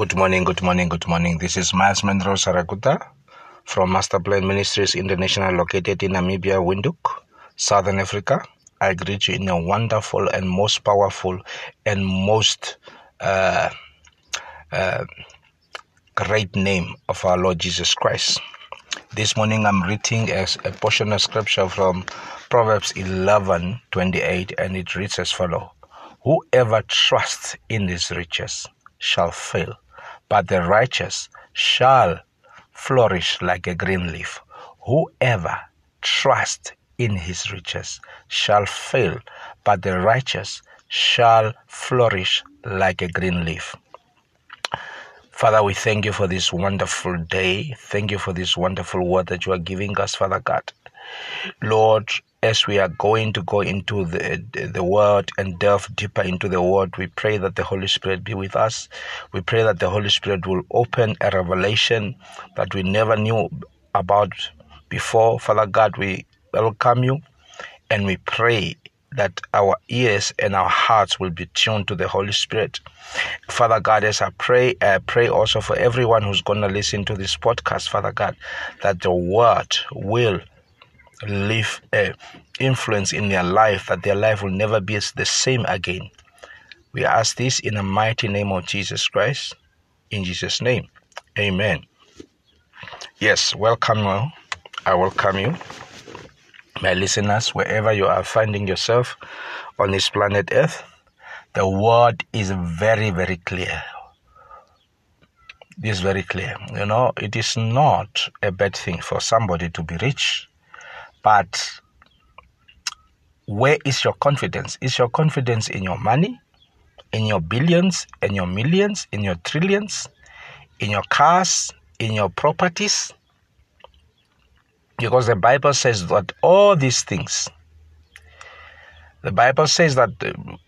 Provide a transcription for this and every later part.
Good morning, good morning, good morning. This is Miles Monroe Sarakuta from Masterplan Ministries International located in Namibia, Windhoek, Southern Africa. I greet you in a wonderful and most powerful and most uh, uh, great name of our Lord Jesus Christ. This morning I'm reading a, a portion of scripture from Proverbs 11 28, and it reads as follows Whoever trusts in his riches shall fail, but the righteous shall flourish like a green leaf. Whoever trusts in his riches shall fail, but the righteous shall flourish like a green leaf. Father, we thank you for this wonderful day. Thank you for this wonderful word that you are giving us, Father God. Lord, as we are going to go into the, the word and delve deeper into the word, we pray that the Holy Spirit be with us. We pray that the Holy Spirit will open a revelation that we never knew about before. Father God, we welcome you and we pray that our ears and our hearts will be tuned to the Holy Spirit. Father God, as I pray, I pray also for everyone who's going to listen to this podcast, Father God, that the word will leave a influence in their life that their life will never be the same again. We ask this in the mighty name of Jesus Christ. In Jesus' name, Amen. Yes, welcome. I welcome you, my listeners, wherever you are finding yourself on this planet Earth. The word is very, very clear. It is very clear. You know, it is not a bad thing for somebody to be rich but where is your confidence? Is your confidence in your money, in your billions, in your millions, in your trillions, in your cars, in your properties? Because the Bible says that all these things, the Bible says that um,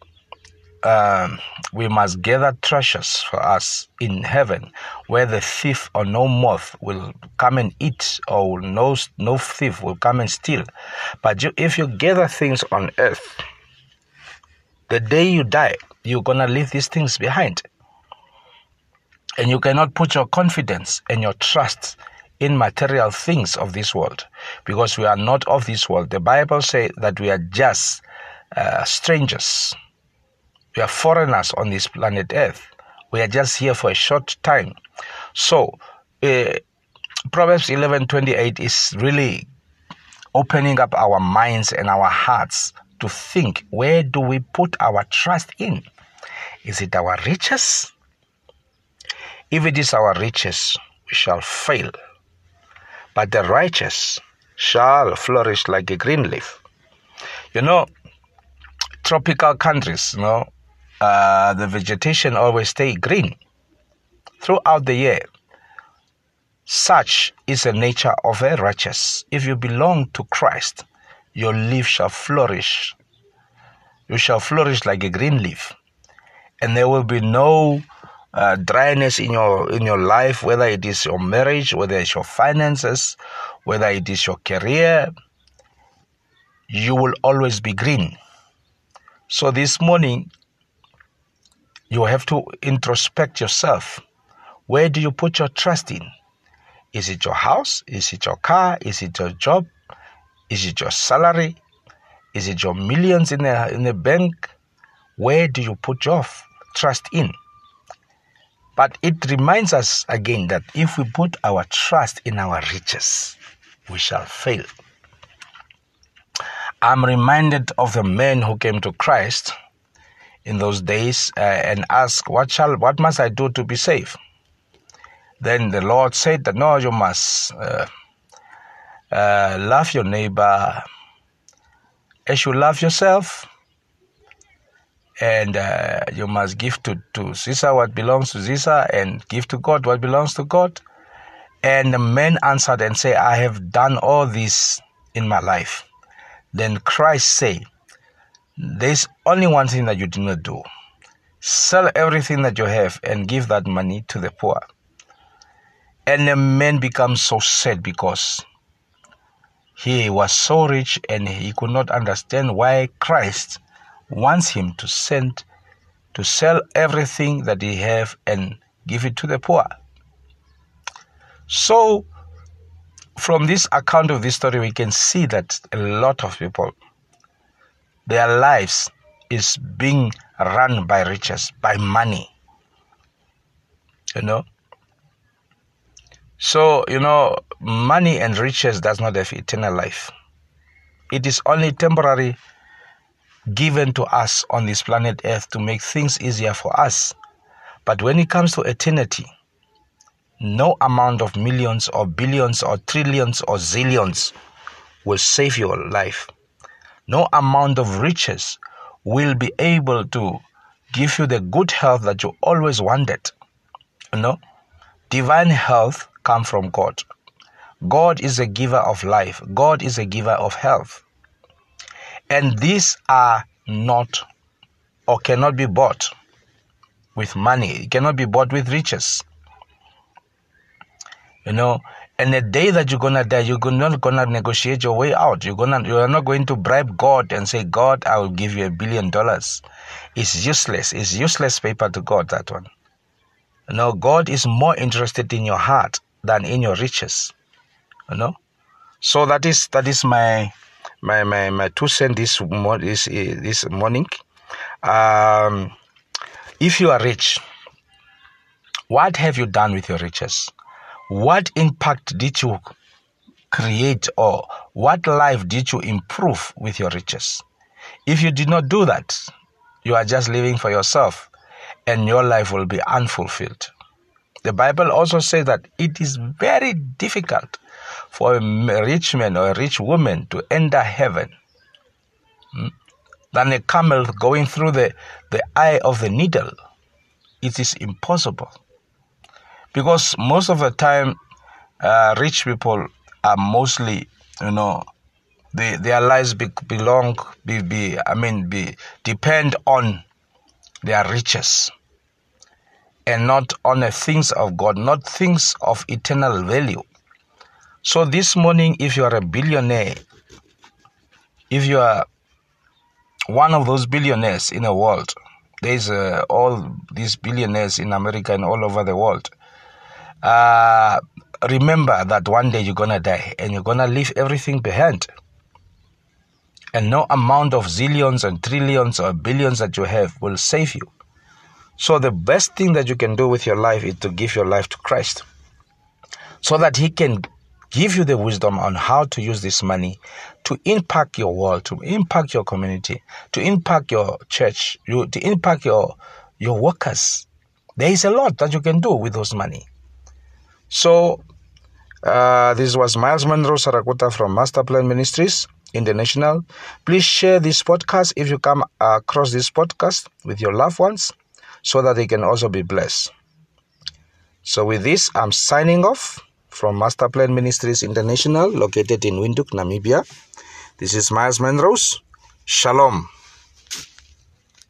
um, we must gather treasures for us in heaven, where the thief or no moth will come and eat, or no no thief will come and steal. But you, if you gather things on earth, the day you die, you're gonna leave these things behind, and you cannot put your confidence and your trust in material things of this world, because we are not of this world. The Bible says that we are just uh, strangers we are foreigners on this planet Earth. We are just here for a short time. So, uh, Proverbs 11:28 is really opening up our minds and our hearts to think where do we put our trust in? Is it our riches? If it is our riches, we shall fail. But the righteous shall flourish like a green leaf. You know, tropical countries, you know, uh, the vegetation always stay green throughout the year. Such is the nature of a righteous. If you belong to Christ, your leaf shall flourish. You shall flourish like a green leaf, and there will be no uh, dryness in your in your life, whether it is your marriage, whether it's your finances, whether it is your career. You will always be green. So this morning, you have to introspect yourself. Where do you put your trust in? Is it your house? Is it your car? Is it your job? Is it your salary? Is it your millions in the, in the bank? Where do you put your trust in? But it reminds us again that if we put our trust in our riches, we shall fail. I'm reminded of the man who came to Christ in those days uh, and ask, what shall, what must I do to be saved? Then the Lord said that no, you must uh, uh, love your neighbor as you love yourself, and uh, you must give to, to Caesar what belongs to Caesar, and give to God what belongs to God. And the man answered and said, I have done all this in my life. Then Christ said, there's only one thing that you do not do sell everything that you have and give that money to the poor. And the man becomes so sad because he was so rich and he could not understand why Christ wants him to send to sell everything that he have and give it to the poor. So, from this account of this story, we can see that a lot of people, their lives is being run by riches, by money. You know? So, you know, money and riches does not have eternal life. It is only temporary given to us on this planet Earth to make things easier for us. But when it comes to eternity, no amount of millions or billions or trillions or zillions will save your life. No amount of riches will be able to give you the good health that you always wanted. You know, divine health comes from God. God is a giver of life. God is a giver of health. And these are not or cannot be bought with money. It cannot be bought with riches. You know, and the day that you're gonna die, you're not gonna negotiate your way out. You're gonna you are not going to bribe God and say, God, I will give you a billion dollars. It's useless. It's useless paper to God, that one. Know, God is more interested in your heart than in your riches. You know? So that is that is my my my, my two cents this, this this morning. Um, if you are rich, what have you done with your riches? What impact did you create or what life did you improve with your riches? If you did not do that, you are just living for yourself and your life will be unfulfilled. The Bible also says that it is very difficult for a rich man or a rich woman to enter heaven hmm, than a camel going through the, the eye of the needle. It is impossible because most of the time uh, rich people are mostly you know they, their lives be, belong be, be i mean be depend on their riches and not on the things of god not things of eternal value. So this morning if you are a billionaire if you are one of those billionaires in the world there's uh, all these billionaires in america and all over the world uh, remember that one day you're gonna die and you're gonna leave everything behind. And no amount of zillions and trillions or billions that you have will save you. So, the best thing that you can do with your life is to give your life to Christ so that He can give you the wisdom on how to use this money to impact your world, to impact your community, to impact your church, to impact your, your workers. There is a lot that you can do with those money. So, uh, this was Miles Monroe Sarakuta from Master Plan Ministries International. Please share this podcast if you come across this podcast with your loved ones so that they can also be blessed. So, with this, I'm signing off from Master Plan Ministries International, located in Windhoek, Namibia. This is Miles Monroe. Shalom.